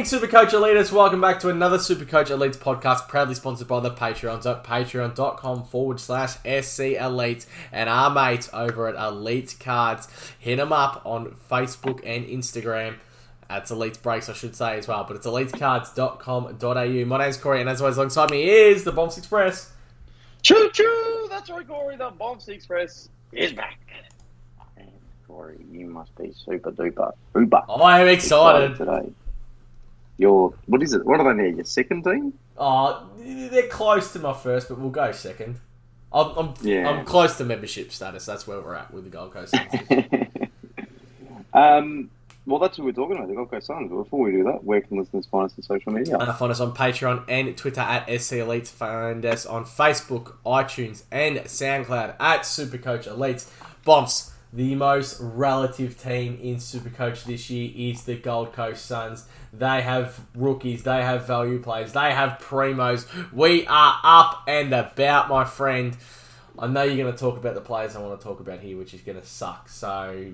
evening, Supercoach Elites. Welcome back to another Supercoach Elites podcast, proudly sponsored by the Patreons at patreon.com forward slash SC Elites and our mates over at Elite Cards. Hit them up on Facebook and Instagram. That's Elite Breaks, I should say as well, but it's elitecards.com.au. My name's Corey, and as always, alongside me is the Bombs Express. Choo choo! That's right, Corey. The Bombs Express is back. And Corey, you must be super duper uber I am excited. today. Your what is it? What are they now? Your second team? Oh, they're close to my first, but we'll go second. I'm, I'm, Yeah. I'm close to membership status. That's where we're at with the Gold Coast Suns. um. Well, that's what we're talking about. The Gold Coast Suns. But before we do that, where can listeners find us on social media? Uh, find us on Patreon and Twitter at SC Elites. Find us on Facebook, iTunes, and SoundCloud at Supercoach Elites. Bombs, the most relative team in Supercoach this year is the Gold Coast Suns. They have rookies, they have value players, they have primos. We are up and about, my friend. I know you're going to talk about the players I want to talk about here, which is going to suck. So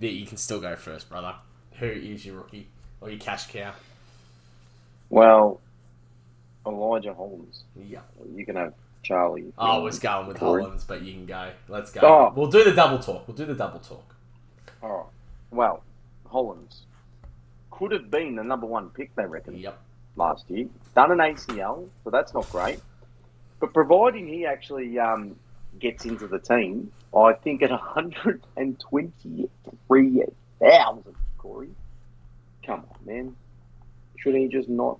you can still go first, brother. Who is your rookie or your cash cow? Well, Elijah Hollands. Yeah. You can have Charlie. I want. was going with Corey. Hollands, but you can go. Let's go. Oh. We'll do the double talk. We'll do the double talk. All right. Well, Hollands could have been the number one pick. They reckon. Yep. last year. Done an ACL, so that's not great. But providing he actually um, gets into the team, I think at 123,000, Corey, come on, man. Shouldn't he just not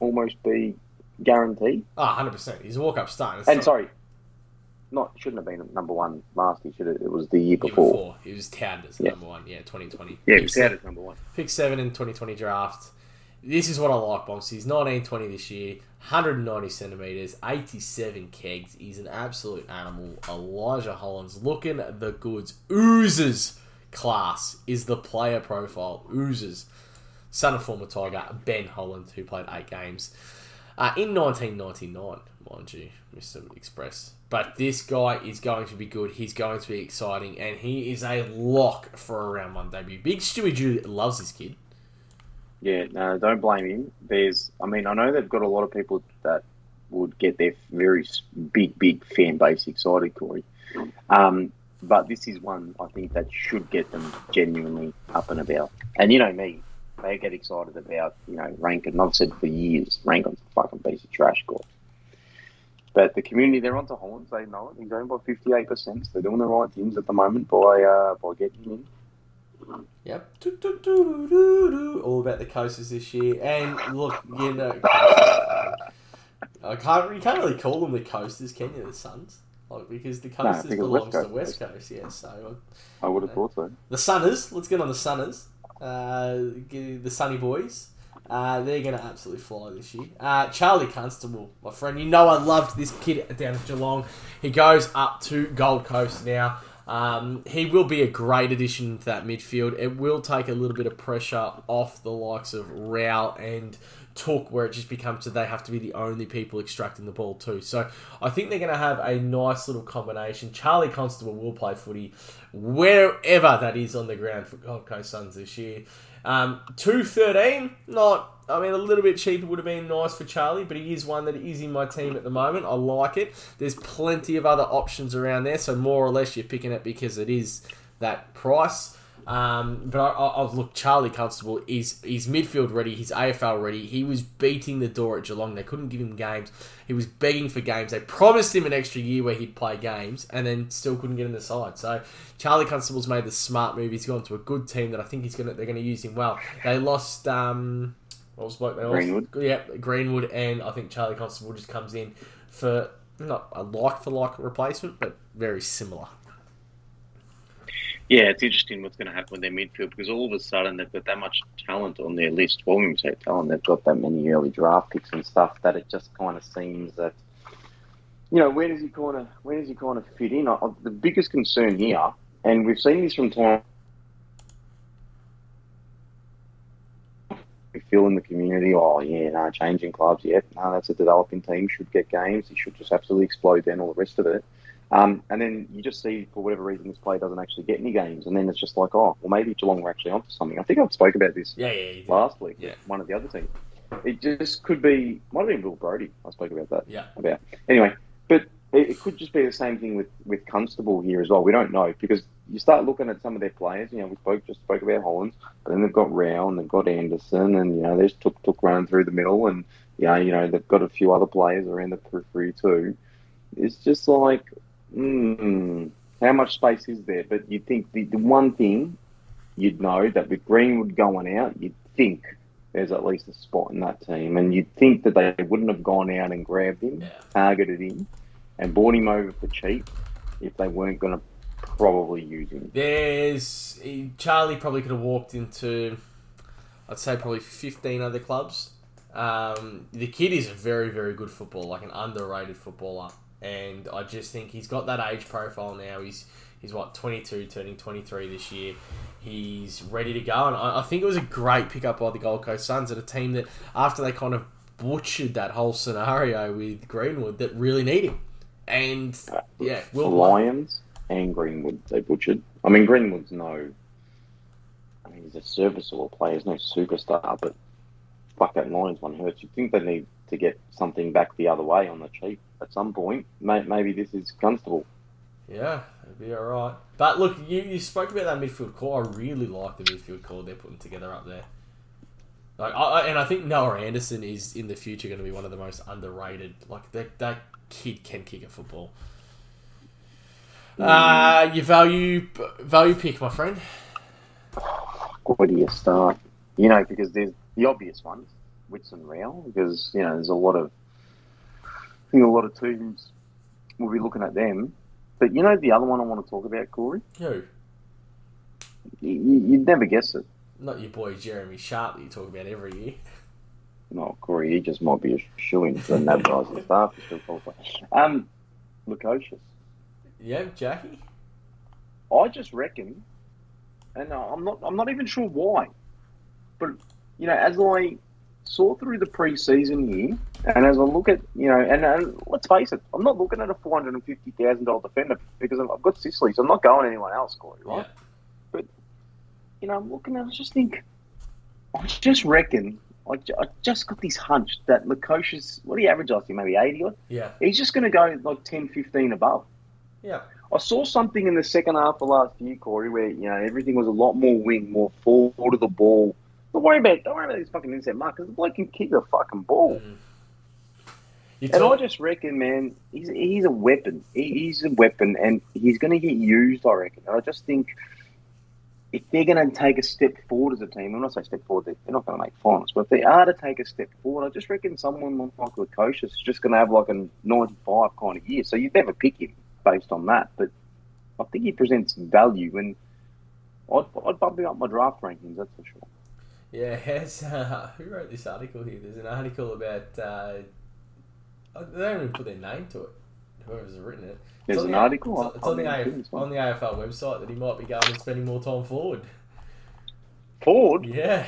almost be guaranteed? Ah, oh, 100%. He's a walk up star. It's And not- sorry, not shouldn't have been number one last year. Should have, it was the year year before. before. He was touted as Yeah. number one. Yeah, 2020. Yeah, Pick he was as number one. Pick seven in 2020 draft. This is what I like, Bombs. He's 19 20 this year, 190 centimeters, 87 kegs. He's an absolute animal. Elijah Hollands looking at the goods. Oozes class is the player profile. Oozes. Son of former Tiger, Ben Hollands, who played eight games uh, in 1999, mind you, Mr. Express. But this guy is going to be good. He's going to be exciting, and he is a lock for a round one debut. Big Stewie Dew loves this kid. Yeah, no, don't blame him. There's, I mean, I know they've got a lot of people that would get their very big, big fan base excited, Corey. Um, but this is one I think that should get them genuinely up and about. And you know me, they get excited about you know Rankin. I've said for years, Rankine's a fucking piece of trash, Corey. But the community, they're onto horns. They know it. They're owned by fifty-eight percent. So they're doing the right things at the moment by uh, by getting in. Yep. Do, do, do. All about the coasters this year. And look, you know, I can't. You can't really call them the coasters, can you? The Suns, like because the coasters it's belongs West to Coast. West Coast. Yeah. So I would have thought so. the Sunners. Let's get on the Sunners. Uh, the Sunny Boys. Uh, they're going to absolutely fly this year. Uh, Charlie Constable, my friend. You know I loved this kid down at Geelong. He goes up to Gold Coast now. Um, he will be a great addition to that midfield. It will take a little bit of pressure off the likes of Rowell and Touk, where it just becomes that they have to be the only people extracting the ball too. So I think they're going to have a nice little combination. Charlie Constable will play footy wherever that is on the ground for Gold Coast Suns this year. Um, two thirteen, not. I mean, a little bit cheaper would have been nice for Charlie, but he is one that is in my team at the moment. I like it. There's plenty of other options around there, so more or less you're picking it because it is that price. Um, but I, I, I look, Charlie Constable is he's midfield ready. He's AFL ready. He was beating the door at Geelong. They couldn't give him games. He was begging for games. They promised him an extra year where he'd play games, and then still couldn't get in the side. So Charlie Constable's made the smart move. He's gone to a good team that I think he's gonna they're gonna use him well. They lost um, what was bloke they lost? Greenwood. Yeah, Greenwood, and I think Charlie Constable just comes in for not a like for like replacement, but very similar. Yeah, it's interesting what's going to happen with their midfield because all of a sudden they've got that much talent on their list. Well, you say talent, they've got that many early draft picks and stuff that it just kind of seems that, you know, where does he kind of where does he kind of fit in? I, I- the biggest concern here, and we've seen this from time. We feel in the community, oh yeah, no, changing clubs, yeah, no, that's a developing team, should get games, he should just absolutely explode then, all the rest of it. Um, and then you just see, for whatever reason, this player doesn't actually get any games, and then it's just like, oh, well, maybe Geelong were actually onto something. I think I spoke about this Yeah, yeah, last week. Yeah. One of the other teams. It just could be, might have been Will Brodie. I spoke about that. Yeah. About anyway, but it, it could just be the same thing with with Constable here as well. We don't know because you start looking at some of their players. You know, we spoke just spoke about Hollands, but then they've got Rowell and they've got Anderson, and you know, there's Touk Touk running through the middle, and yeah, you know, they've got a few other players around the periphery too. It's just like, mm, how much space is there? But you'd think the, the one thing you'd know that with Greenwood going out, you'd think there's at least a spot in that team, and you'd think that they wouldn't have gone out and grabbed him, Yeah. targeted him, and bought him over for cheap if they weren't going to probably use him. There's Charlie probably could have walked into, I'd say probably fifteen other clubs. Um, the kid is a very very good footballer, like an underrated footballer, and I just think he's got that age profile now. He's he's what 22, turning 23 this year. He's ready to go, and I, I think it was a great pickup by the Gold Coast Suns at a team that after they kind of butchered that whole scenario with Greenwood that really need him. And yeah, The Will Lions and Greenwood, they butchered. I mean, Greenwood's no. I mean, he's a serviceable player. He's no superstar, but fuck that Lions one hurts. You think they need to get something back the other way on the cheap at some point? Maybe this is Constable. Yeah, it'd be all right. But look, you, you spoke about that midfield core. I really like the midfield core they're putting together up there. Like, I, I- and I think Noah Anderson is in the future going to be one of the most underrated. Like that, that kid can kick a football. Uh, your value value pick, my friend. Where do you start? You know, because there's the obvious ones, Witts and Rowell, because you know there's a lot of, I think a lot of teams will be looking at them. But you know the other one I want to talk about, Corey. Who? You, you'd never guess it. Not your boy Jeremy Sharp that you talk about every year. No, Corey, he just might be a shoe in for an advertising staff. He's still qualified. Um, Lukosius. Yeah, Jackie. I just reckon, and I'm not, I'm not even sure why, but you know, as I saw through the pre-season here, and as I look at, you know, and, and let's face it, I'm not looking at a four hundred and fifty thousand dollar defender because I've got Sicily, so I'm not going anyone else, Corey, right? Yeah. You know, I'm looking, I just think, I just reckon, I, I just got this hunch that Lukosius, what do you average last year, maybe 80 odd? Yeah. He's just going to go like 10, 15 above. Yeah. I saw something in the second half of last year, Corey, where you know everything was a lot more wing, more forward of the ball. Don't worry about it. don't worry about this fucking inside mark because the bloke can kick the fucking ball. Mm. And I just reckon, man, he's he's a weapon. He, he's a weapon, and he's going to get used. I reckon. And I just think if they're going to take a step forward as a team, I'm not saying step forward, they're not going to make finals, but if they are to take a step forward, I just reckon someone like Lukosius is just going to have like a 95 kind of year. So you'd never pick him based on that, but I think he presents value, and I'd, I'd bump him up my draft rankings. That's for sure. Yeah, has, uh, who wrote this article here? There's an article about. Uh, they don't even put their name to it. Whoever's written it. There's It's an the- article. It's, it's on, the AF, link it as well. on the AFL website that he might be going and spending more time forward. Ford. Yeah,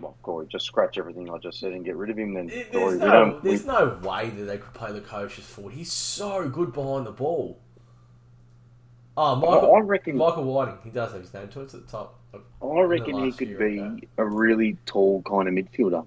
Well, Corey, just scratch everything I just said and get rid of him. Then It- there's no, there's we, no way that they could play the coaches forward. He's so good behind the ball. Oh, Michael, I reckon. Michael Whiting, he does have his name to it. It's at the top. I reckon he could be a really tall kind of midfielder.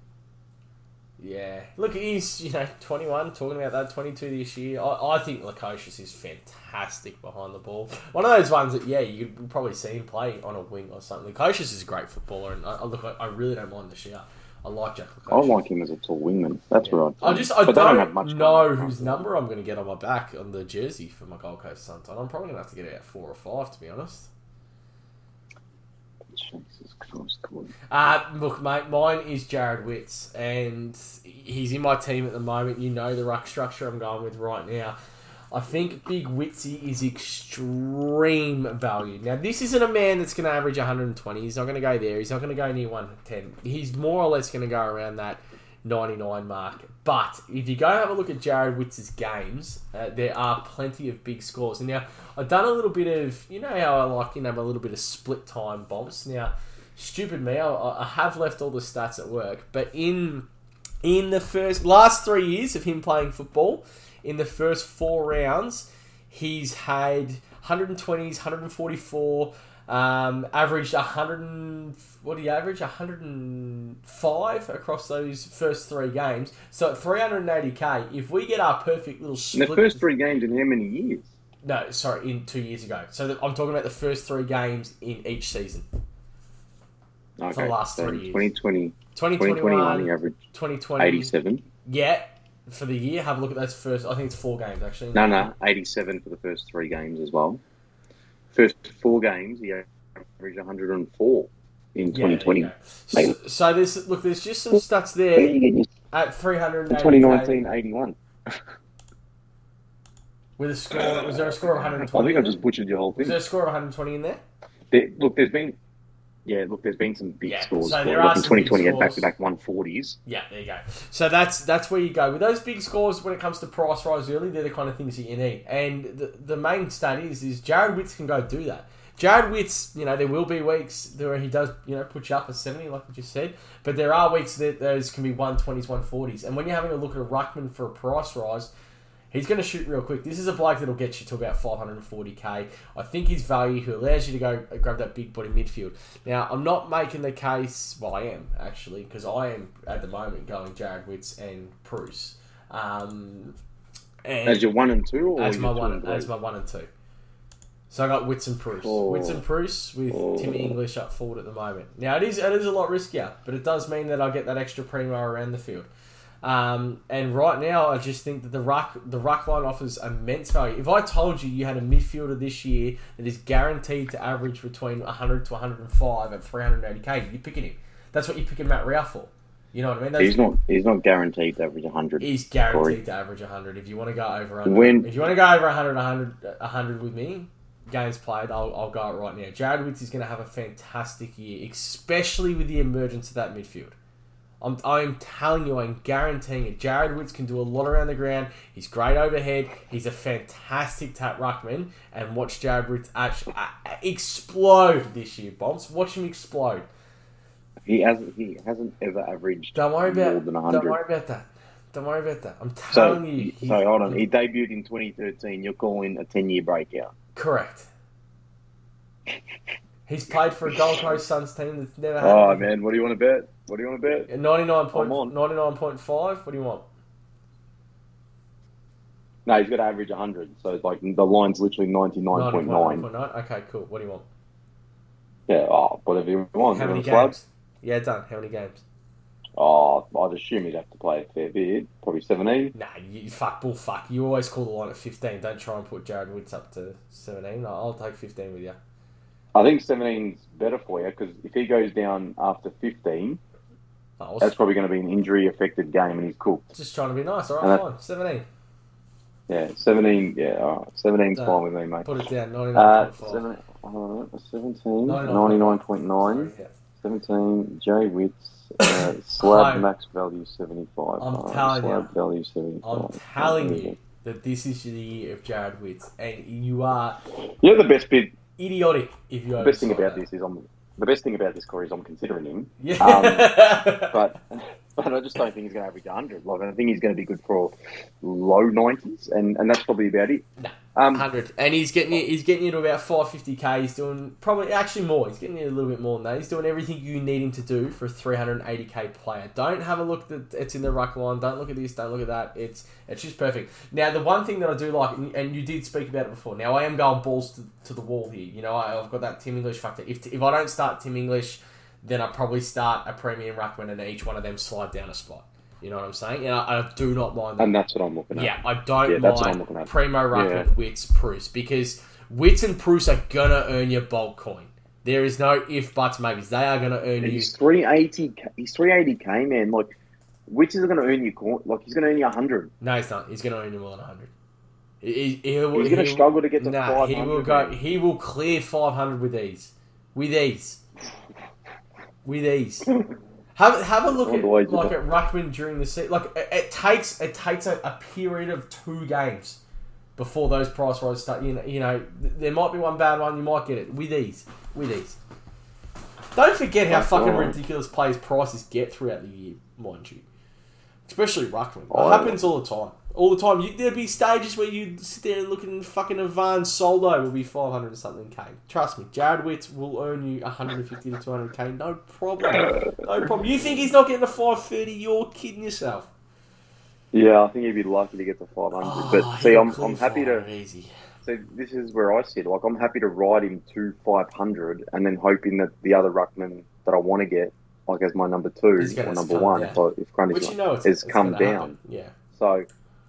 Yeah. Look, he's, you know, 21, talking about that, 22 this year. I, I think Lukosius is fantastic behind the ball. One of those ones that, yeah, you could probably see him play on a wing or something. Lukosius is a great footballer, and I, I look, I, I really don't mind the shout. I like Jack I like him as a tall wingman. That's Yeah. where I'd. Just I don't, have much know whose number I'm going to get on my back on the jersey for my Gold Coast Suns. I'm probably going to have to get out four or five, to be honest. Uh, look, mate, mine is Jarrod Witts, and he's in my team at the moment. You know the ruck structure I'm going with right now. I think Big Witsy is extreme value. Now, this isn't a man that's going to average 120. He's not going to go there. He's not going to go near 110. He's more or less going to go around that 99 mark. But if you go have a look at Jarrod Witts's games, uh, there are plenty of big scores. And now, I've done a little bit of, you know how I like, you know, a little bit of split time bombs. Now, stupid me, I, I have left all the stats at work, but in in the first last three years of him playing football, in the first four rounds, he's had 120s, 144, um, averaged 100. And, what do you average? 105 across those first three games. So at 380k, if we get our perfect little In split. the first three games in how many years? No, sorry, in two years ago. So I'm talking about the first three games in each season. Okay, the last so three years. 2020, 2021, 2021, he averaged 2020. 87. Yeah, for the year. Have a look at those first. I think it's four games actually. No, no, 87 for the first three games as well. First four games, he averaged 104 in Yeah, there 2020. go. So, so there's look. There's just some stats there you at 380 2019 81? with a score. Was there a score of 120? I think I just butchered your whole thing. was there a score of 120 in there? There, look, there's been, yeah, look, there's been some big Yeah, scores. so there are some big 2020, he had scores. back-to-back 140s. Yeah, there you go. So that's that's where you go with those big scores when it comes to price rise early. They're the kind of things that you need. And the, the main stat is is Jarrod Witts can go do that. Jarrod Witts, you know, there will be weeks where he does, you know, put you up a seventy, like we just said. But there are weeks that those can be one twenties, one forties. And when you're having a look at a ruckman for a price rise, he's going to shoot real quick. This is a bloke that'll get you to about 540k. I think his value, who allows you to go grab that big body midfield. Now, I'm not making the case. Well, I am actually because I am at the moment going Jarrod Witts and Bruce. Um, and As your one and two, or as my one, and as my one and two. So I got Witts and Bruce. Oh. Witts and Bruce with Oh. Timmy English up forward at the moment. Now it is it is a lot riskier, but it does mean that I get that extra primo around the field. Um, and right now, I just think that the ruck the ruck line offers immense value. If I told you you had a midfielder this year that is guaranteed to average between 100 to 105 at 380k, you're picking him. That's what you're picking Matt Rowell for. You know what I mean? Those- He's not. He's not guaranteed to average 100. He's guaranteed Corey. to average 100. If you want to go over 100, When- if you want to go over 100, 100, 100 with me, games played, I'll, I'll go it right now. Jarrod Witts is going to have a fantastic year, especially with the emergence of that midfield. I'm, I'm telling you, I'm guaranteeing it. Jared Woods can do a lot around the ground. He's great overhead. He's a fantastic tap ruckman. And watch Jared Woods actually uh, explode this year, Bombs. Watch him explode. He hasn't. He hasn't ever averaged Don't worry about. more than Don't worry about that. Don't worry about that. I'm So, telling you. he- so hold on. He debuted in 2013. You're calling a 10 year breakout. Correct. He's played for a Gold Coast Suns team that's never had. Oh man, what do you want to bet? What do you want to bet? Ninety nine point ninety nine point five. What do you want? No, he's got to average 100. So it's like the line's literally 99.9. 99.9. Okay, cool. What do you want? Yeah, oh, whatever you want. How many want to slug? games? Yeah, done. How many games? Oh, I'd assume he'd have to play a fair bit. Probably 17. Nah, you fuck bull fuck. You always call the line at fifteen. Don't try and put Jared Woods up to seventeen. I'll take fifteen with you. I think 17's better for you because if he goes down after 15, No, that's probably going to be an injury affected game and he's cooked. just trying to be nice. All And right, that- fine. Seventeen. Yeah, 17, yeah, all right. 17's No. fine with me, mate. Put it down. Ninety nine Uh, point five. uh, 17, 99.9. 99.9, Yeah. 17, Jay Witts, uh, slab max value 75. I'm uh, telling slab you. value 75. I'm telling you that this is the year of Jarrod Witts, and you are. You're the best bit, idiotic if you the best thing about that. this is I'm, the best thing about this, Corey, is I'm considering him. Yeah. Um, but but I just don't think he's going to average 100. Like I think he's going to be good for low 90s, and, and that's probably about it. Nah. Um, hundred, and he's getting you, he's getting you to about five fifty k. He's doing probably actually more. He's getting you a little bit more than that. He's doing everything you need him to do for a three hundred and eighty k player. Don't have a look that it's in the ruck line. Don't look at this. Don't look at that. It's it's just perfect. Now the one thing that I do like, and- and you did speak about it before. Now I am going balls to, to the wall here. You know I, I've got that Tim English factor. If if I don't start Tim English, then I probably start a premium ruckman, and each one of them slide down a spot. You know what I'm saying? And I, I do not mind that. and that's what I'm looking at. Yeah, I don't Yeah, that's what I'm mind looking at. Primo Ruckman, Yeah. Witts, Bruce because Witts and Bruce are gonna earn your bulk coin. There is no if buts maybes. They are gonna earn you. He's 380. He's 380k, man. Like, which is going to earn you? cor- Like, he's going to earn you 100. No, he's not. He's gonna earn you more than hundred. He, he, will- He's going to struggle to get to Nah, 500. he will go. man. He will clear five hundred with ease. With ease. With ease. Have have a look at the way to like at Ruckman during the season. Like it, it takes it takes a, a period of two games before those price rises start. You know, you know, there might be one bad one. You might get it with ease. With ease. Don't forget how That's fucking right. ridiculous players' prices get throughout the year, mind you. Especially Ruckman. It Oh, happens all the time. All the time. You, there'd be stages where you'd sit there and look at fucking Ivan Soldo will be 500 and something K. Trust me, Jarrod Witts will earn you 150 to 200 K. No problem. No problem. You think he's not getting the 530? You're kidding yourself. Yeah, I think he'd be lucky to get the 500. Oh, but see, I'm, I'm happy to. Easy. So this is where I sit. Like I'm happy to ride him to 500, and then hoping that the other ruckman that I want to get, like as my number two or number one, down. if, I, if Grundy's Which you know it's, it's come down. happen. Yeah. So,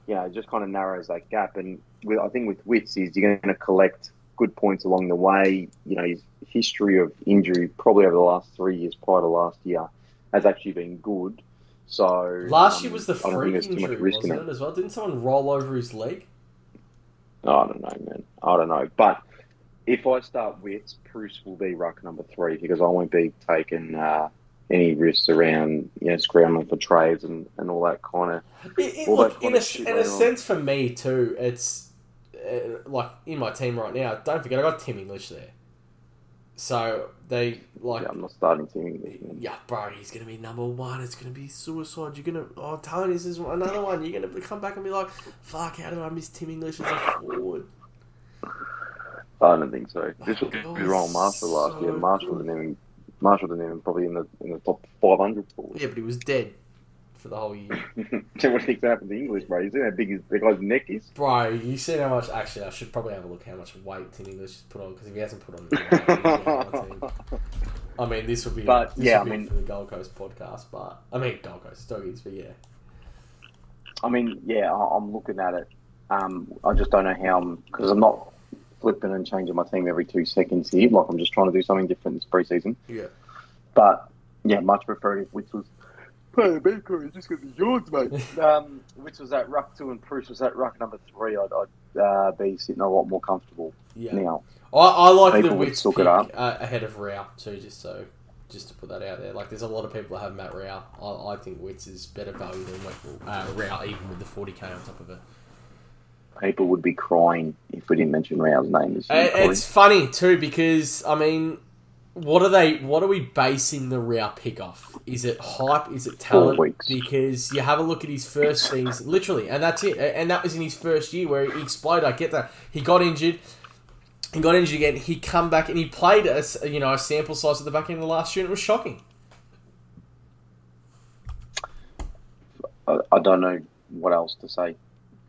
yeah, it just kind of narrows that gap. And with, I think with Witts is you're going to collect good points along the way. You know, his history of injury probably over the last three years prior to last year has actually been good. So Last year um, was the I freak there's too much injury, wasn't it. it, as well? Didn't someone roll over his leg? I don't know, man. I don't know. But if I start Witts, Bruce will be ruck number three because I won't be taking uh, any risks around, you know, scrambling for trades and, and all that kind of. It, it, look, in a, in a sense, for me too, it's uh, like in my team right now. Don't forget, I got Tim English there, so they like. Yeah, I'm not starting Tim English. Man. Yeah, bro, he's gonna be number one. It's gonna be suicide. You're gonna, oh, Tony, this is another one. You're gonna come back and be like, fuck, how did I miss Tim English as a forward? I don't think so. This was Oh, wrong Marshall last so year. Marshall didn't even Marshall didn't even probably in the in the top 500 forward. Yeah, but he was dead for the whole year. so what do you think's happened to English, bro? You see how big his, the guy's neck is? Bro, you seen how much? Actually, I should probably have a look how much weight Tim English has put on because if he hasn't put on, weight, he's not on my team. I mean, this would be, But, this yeah, would I be mean- for the Gold Coast podcast, but I mean Gold Coast Doggies, but yeah, I mean, yeah, I- I'm looking at it. Um, I just don't know how I'm because I'm not flipping and changing my team every two seconds here. Like I'm just trying to do something different this preseason. yeah. But yeah, much preferred if which was. Hey, Ben Curry, just gonna be yours, mate. um, which was that ruck two and Bruce was that ruck number three. I'd, I'd uh, be sitting a lot more comfortable Yeah, now. I, I like the People would Wicks pick it up. uh, ahead of Rowell too, just so just to put that out there. Like, there's a lot of people that have Matt Rowell. I, I think Witts is better value than uh, Rowell, even with the 40k on top of it. People would be crying if we didn't mention Rowell's name It's funny too because I mean, what are they? What are we basing the Rowell pick off? Is it hype? Is it talent? Because you have a look at his first things, literally, and that's it. And that was in his first year where he exploded. I get that. He got injured. He got injured again. He come back and he played a you know a sample size at the back end of the last year, and it was shocking. I, I don't know what else to say,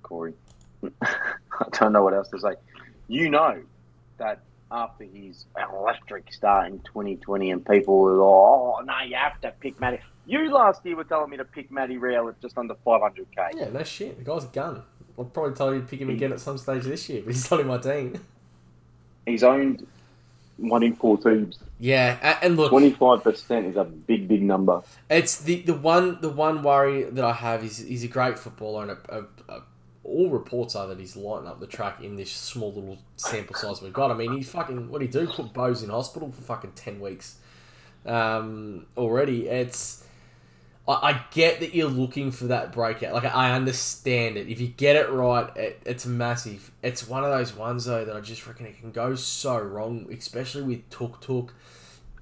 Corey. I don't know what else to say. You know that after his electric start in 2020, and people were like, "Oh no, you have to pick Matty." You last year were telling me to pick Matty Rowell at just under 500k. Yeah, no shit. The guy's a gun. I'll probably tell you to pick him again at some stage this year, but he's not in my team. He's owned one in four teams. Yeah, and look, 25% is a big, big number. It's the, the one the one worry that I have is he's a great footballer and a, a, all reports are that he's lighting up the track in this small little sample size we've got. I mean, he fucking what he do put Bowes in hospital for fucking ten weeks um, already. It's I, I get that you're looking for that breakout. Like I understand it. If you get it right, it, it's massive. It's one of those ones though that I just reckon it can go so wrong, especially with Touk Touk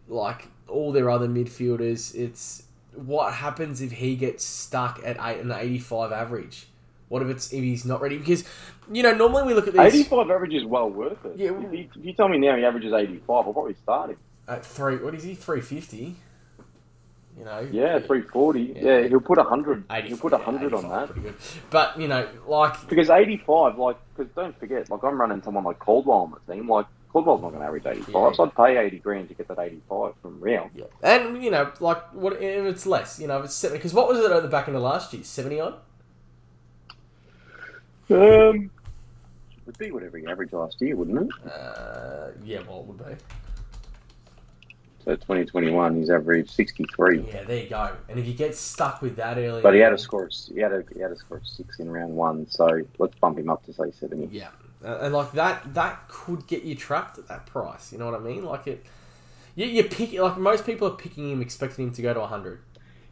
like all their other midfielders. It's what happens if he gets stuck at eight an eighty-five average. What if it's if he's not ready? Because you know normally we look at these 85 average is well worth it. Yeah, if, you, if you tell me now he averages 85, I'll probably start him. at three. What is he? Three fifty. You know. Yeah, 340. Yeah. Yeah, he'll put 100. He'll put 100 on that. But you know, like Because 85, like, because don't forget, like, I'm running someone like Caldwell on the team. Like, Caldwell's not going to average 85, Yeah. so I'd pay 80 grand to get that 85 from Rowell. yeah, and you know, like what if it's less? You know, if it's seventy. Because what was it at the back end of last year? Seventy odd. Um, it would be whatever he averaged last year, wouldn't it? Uh, yeah, well, it would be. So 2021, he's averaged 63. Yeah, there you go. And if you get stuck with that early, But he had a score. Of, he had a he had a score of six in round one. So let's bump him up to say 70. Yeah, Uh, and like that, that could get you trapped at that price. You know what I mean? Like it, you, you pick like most people are picking him, expecting him to go to hundred.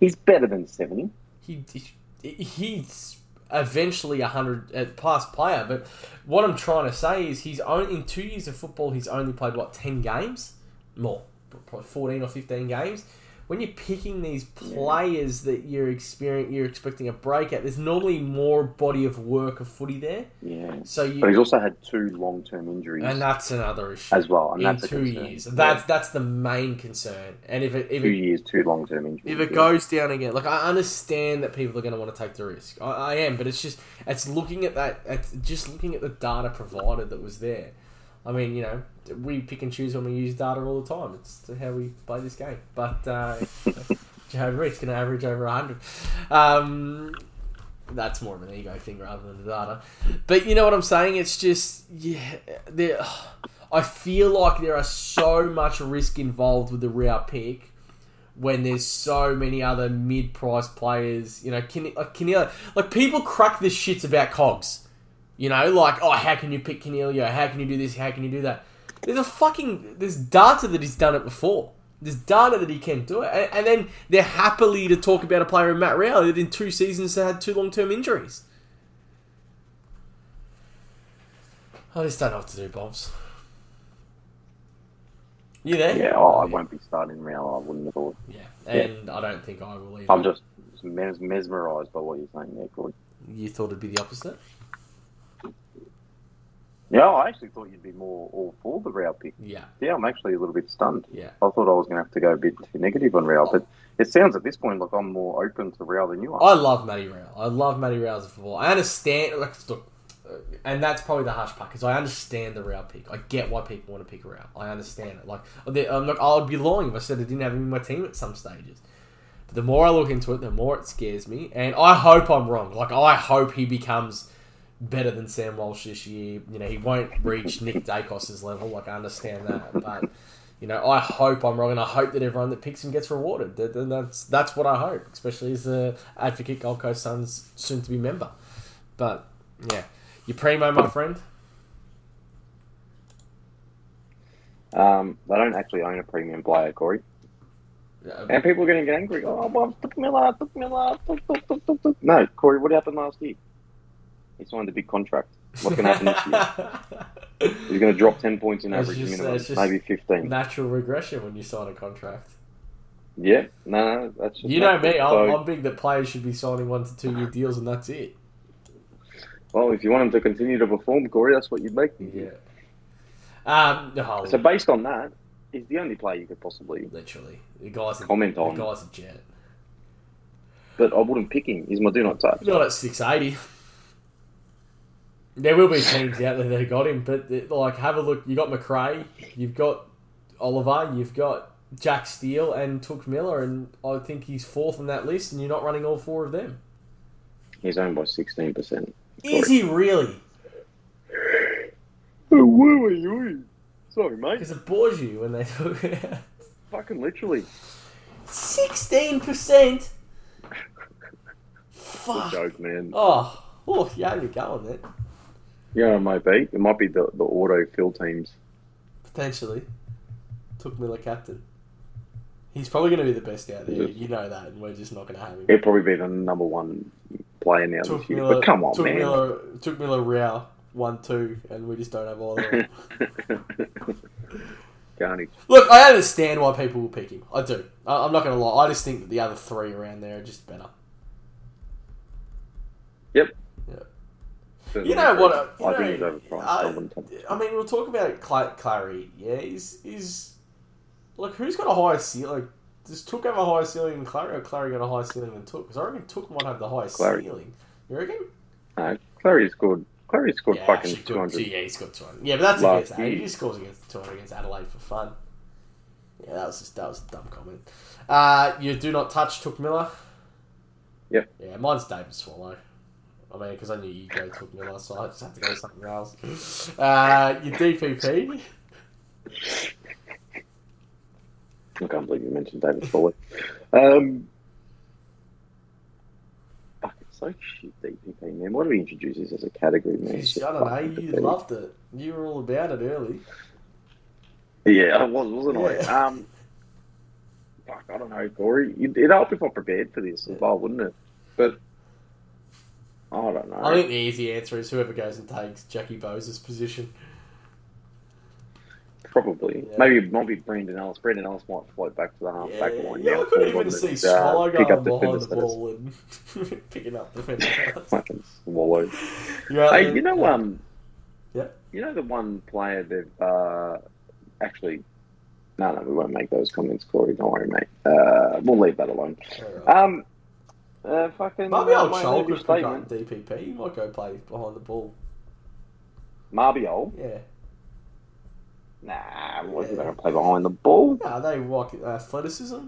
He's better than 70. He, he he's eventually a hundred uh, plus player. But what I'm trying to say is he's only in two years of football. He's only played what ten games, more fourteen or fifteen games. When you're picking these players that you're experiencing, you're expecting a breakout. There's normally more body of work of footy there, Yeah. so you But he's also had two long term injuries and that's another issue as well. And in that's two years. That's that's the main concern. And if it if two it, years, two long term injuries. if it yeah. goes down again, like I understand that people are going to want to take the risk. I, I am, but it's just it's looking at that. It's just looking at the data provided that was there. I mean, you know, we pick and choose when we use data all the time. It's how we play this game. But uh, Joe Reed's going to average over hundred. Um, that's more of an ego thing rather than the data. But you know what I'm saying? It's just yeah, there. I feel like there are so much risk involved with the rear pick when there's so many other mid-price players. You know, can like Canelio, like people crack this shits about Cogs. You know, like oh, how can you pick Canelio? How can you do this? How can you do that? There's a fucking there's data that he's done it before. There's data that he can do it, and, and then they're happily to talk about a player in Matt Rowell that in two seasons had two long-term injuries. I just don't know what to do, Bobs. You there? Yeah, oh, I won't be starting Rowell. I wouldn't have thought. Yeah, and I don't think I will either. I'm just mes- mesmerised by what you're saying there, Corey. You thought it'd be the opposite? Yeah, I actually thought you'd be more all for the Rowell pick. Yeah, Yeah, I'm actually a little bit stunned. yeah. I thought I was going to have to go a bit too negative on Rowell, but it sounds at this point like I'm more open to Rowell than you are. I love Matty Rowell. I love Matty as a footballer. I understand, like, look, uh, and that's probably the harsh part because I understand the Rowell pick. I get why people want to pick Rowell. I understand it. Like, not, I would be lying if I said I didn't have him in my team at some stages. But the more I look into it, the more it scares me, and I hope I'm wrong. Like, I hope he becomes better than Sam Walsh this year. You know, he won't reach Nick Daicos's level. Like, I understand that, but. You know, I hope I'm wrong, and I hope that everyone that picks him gets rewarded. That- that- That's that's what I hope, especially as the advocate Gold Coast Suns soon to be member. But yeah, your primo, my friend. Um, they don't actually own a premium player, Corey. And people are going to get angry. Oh, well, took Miller, Miller. No, Corey, what happened last year? He signed a big contract. What's going to happen this year? He's going to drop 10 points in It's average just- minimum, maybe 15. Natural regression when you sign a contract. Yeah, no, no, that's just You know me, I'm, So, I'm big that players should be signing one to two year deals, and that's it. well, if you want him to continue to perform, Corey, that's what you'd make. Yeah. Um, no, So based on that, he's the only player you could possibly. literally, the guy's a, Comment the on. guy's a jet. But I wouldn't pick him. He's my do not touch. Not at six eighty. There will be teams out there that got him, but like, have a look. You got Macrae, you've got Oliver, you've got Jack Steele, and Touk Miller, and I think he's fourth on that list, and you're not running all four of them. He's owned by 16%. Is he really? Oh, woo, woo, woo. Sorry, mate. Because it bores you when they took Fucking literally. sixteen percent. Good Fuck. joke, man. Oh, oh, yeah, you're going there Yeah, it might be. It might be the, the auto fill teams. potentially. Touk Miller captain. He's probably going to be the best out there. Yes. You know that, and we're just not going to have him. He'll probably be the number one player now Touk this year. Miller, but come on, took man. Miller, Touk Miller Rowell one two, and we just don't have all of them. Look, I understand why people will pick him. I do. I, I'm not going to lie. I just think that the other three around there are just better. You know what? uh, You I know, think he's overpriced. I uh, it. I mean, we'll talk about Cla- Clary. Yeah, is is like who's got a higher ceiling? Like, does Touk have a higher ceiling than Clary, or Clary got a higher ceiling than Touk? Because I reckon Touk might have the highest Clary. ceiling. You reckon? No, Clary scored. Clary scored yeah, fucking two hundred. Yeah, he's got two hundred. Yeah, but that's Last against. Adelaide. He just scores against two hundred against Adelaide for fun. Yeah, that was just that was a dumb comment. Uh, you do not touch Touk Miller. Yep. Yeah, mine's David Swallow. I mean, because I knew you go Touk Miller, so I just had to go something else. Uh, your DPP. I can't believe you mentioned David Fuller. um, fuck, it's so shit DPP, man. Why do we introduce this as a category, man? It's I don't know. You pathetic. loved it. You were all about it early. Yeah, I was, wasn't I? Um, fuck, I don't know, Corey. It'd it'd help if I prepared for this as well, wouldn't it? But I don't know. I think the easy answer is whoever goes and takes Jackie Bowes's position. Probably. Yeah. Maybe it might be Brandon Ellis. Brandon Ellis might float back to the half back line. yeah, now, I couldn't even see and, Swallow pick going up behind defender the ball and picking up defender status. Fucking swallowed. You're Hey, there- you know, um, Yeah. you know the one player they've uh, actually. No, no, we won't make those comments, Corey. Don't worry, mate. Uh, we'll leave that alone. Alright. Um, uh, fucking. Maybe uh, old Chol could pick up. DPP. He might go play behind the ball. Mabior. Yeah. Nah, wasn't Yeah. going to play behind the ball. Nah, they like athleticism.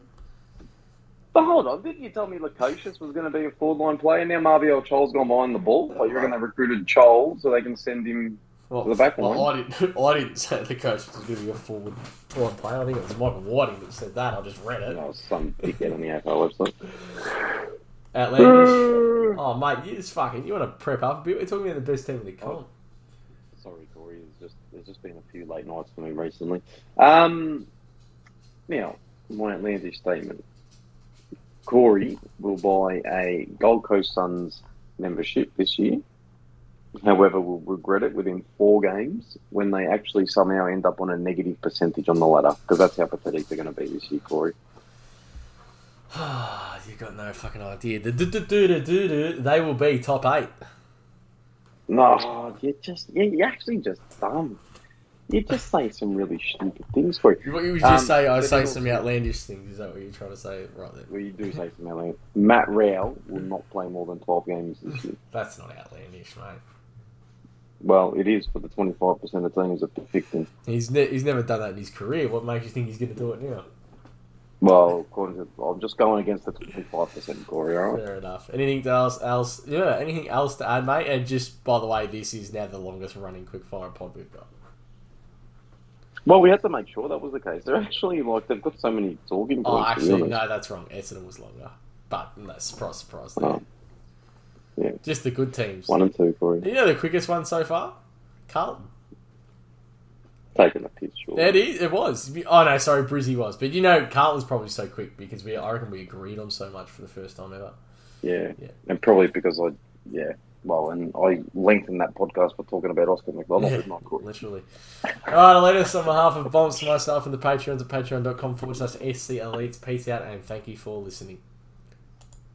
But hold on, didn't you tell me Lukosius was going to be a forward line player? Now Mabior Chol's gone behind the ball. Like you're going to recruited Chol so they can send him. Well, To the back well, line. I didn't. I didn't say the coach was going to be a forward forward player. I think it was Michael Whiting that said that. I just read it. Oh, some dickhead on the AFL website. Outlandish. Oh mate, you just fucking. You want to prep up a bit? We're talking about the best team in the comp. Sorry, Corey. There's just there's just been a few late nights for me recently. Um, now my outlandish statement. Corey will buy a Gold Coast Suns membership this year. However, will regret it within four games when they actually somehow end up on a negative percentage on the ladder because that's how pathetic they're going to be this year, Corey. you got no fucking idea. The do- do- do- do- do- do, They will be top eight. No, you just yeah, you're actually just dumb. You just say some really stupid things, Corey. What you would just Um, say? I say some also- outlandish things. Is that what you're trying to say right there? Well, you do say some outlandish. Matt Rowell will not play more than 12 games this year. That's not outlandish, mate. Well, it is for the 25% of teams that picked him. He's ne- he's never done that in his career. What makes you think he's going to do it now? Well, according to, I'm just going against the 25%, Corey, alright? Fair enough. Anything else? Else? Yeah. Anything else to add, mate? And just by the way, this is now the longest running quickfire pod we've got. Well, we had to make sure that was the case. They're actually, like, they've got so many talking Oh, points. be actually, no, that's wrong. Essendon was longer, but no, surprise, surprise. Oh, yeah. Just the good teams. One and two, Corey. You know the quickest one so far? Carlton. Taking a piss, sure. It is. It was. Oh no, sorry, Brizzy was. But you know, Carlton's probably so quick because we. I reckon we agreed on so much for the first time ever. Yeah. Yeah. And probably because I, yeah. Well, and I lengthened that podcast by talking about Oscar McDonald, Yeah. I, Corey? Literally. All right, let us on behalf of Bombs, myself, and the Patreons at patreon.com forward slash SC Elites. Peace out and thank you for listening.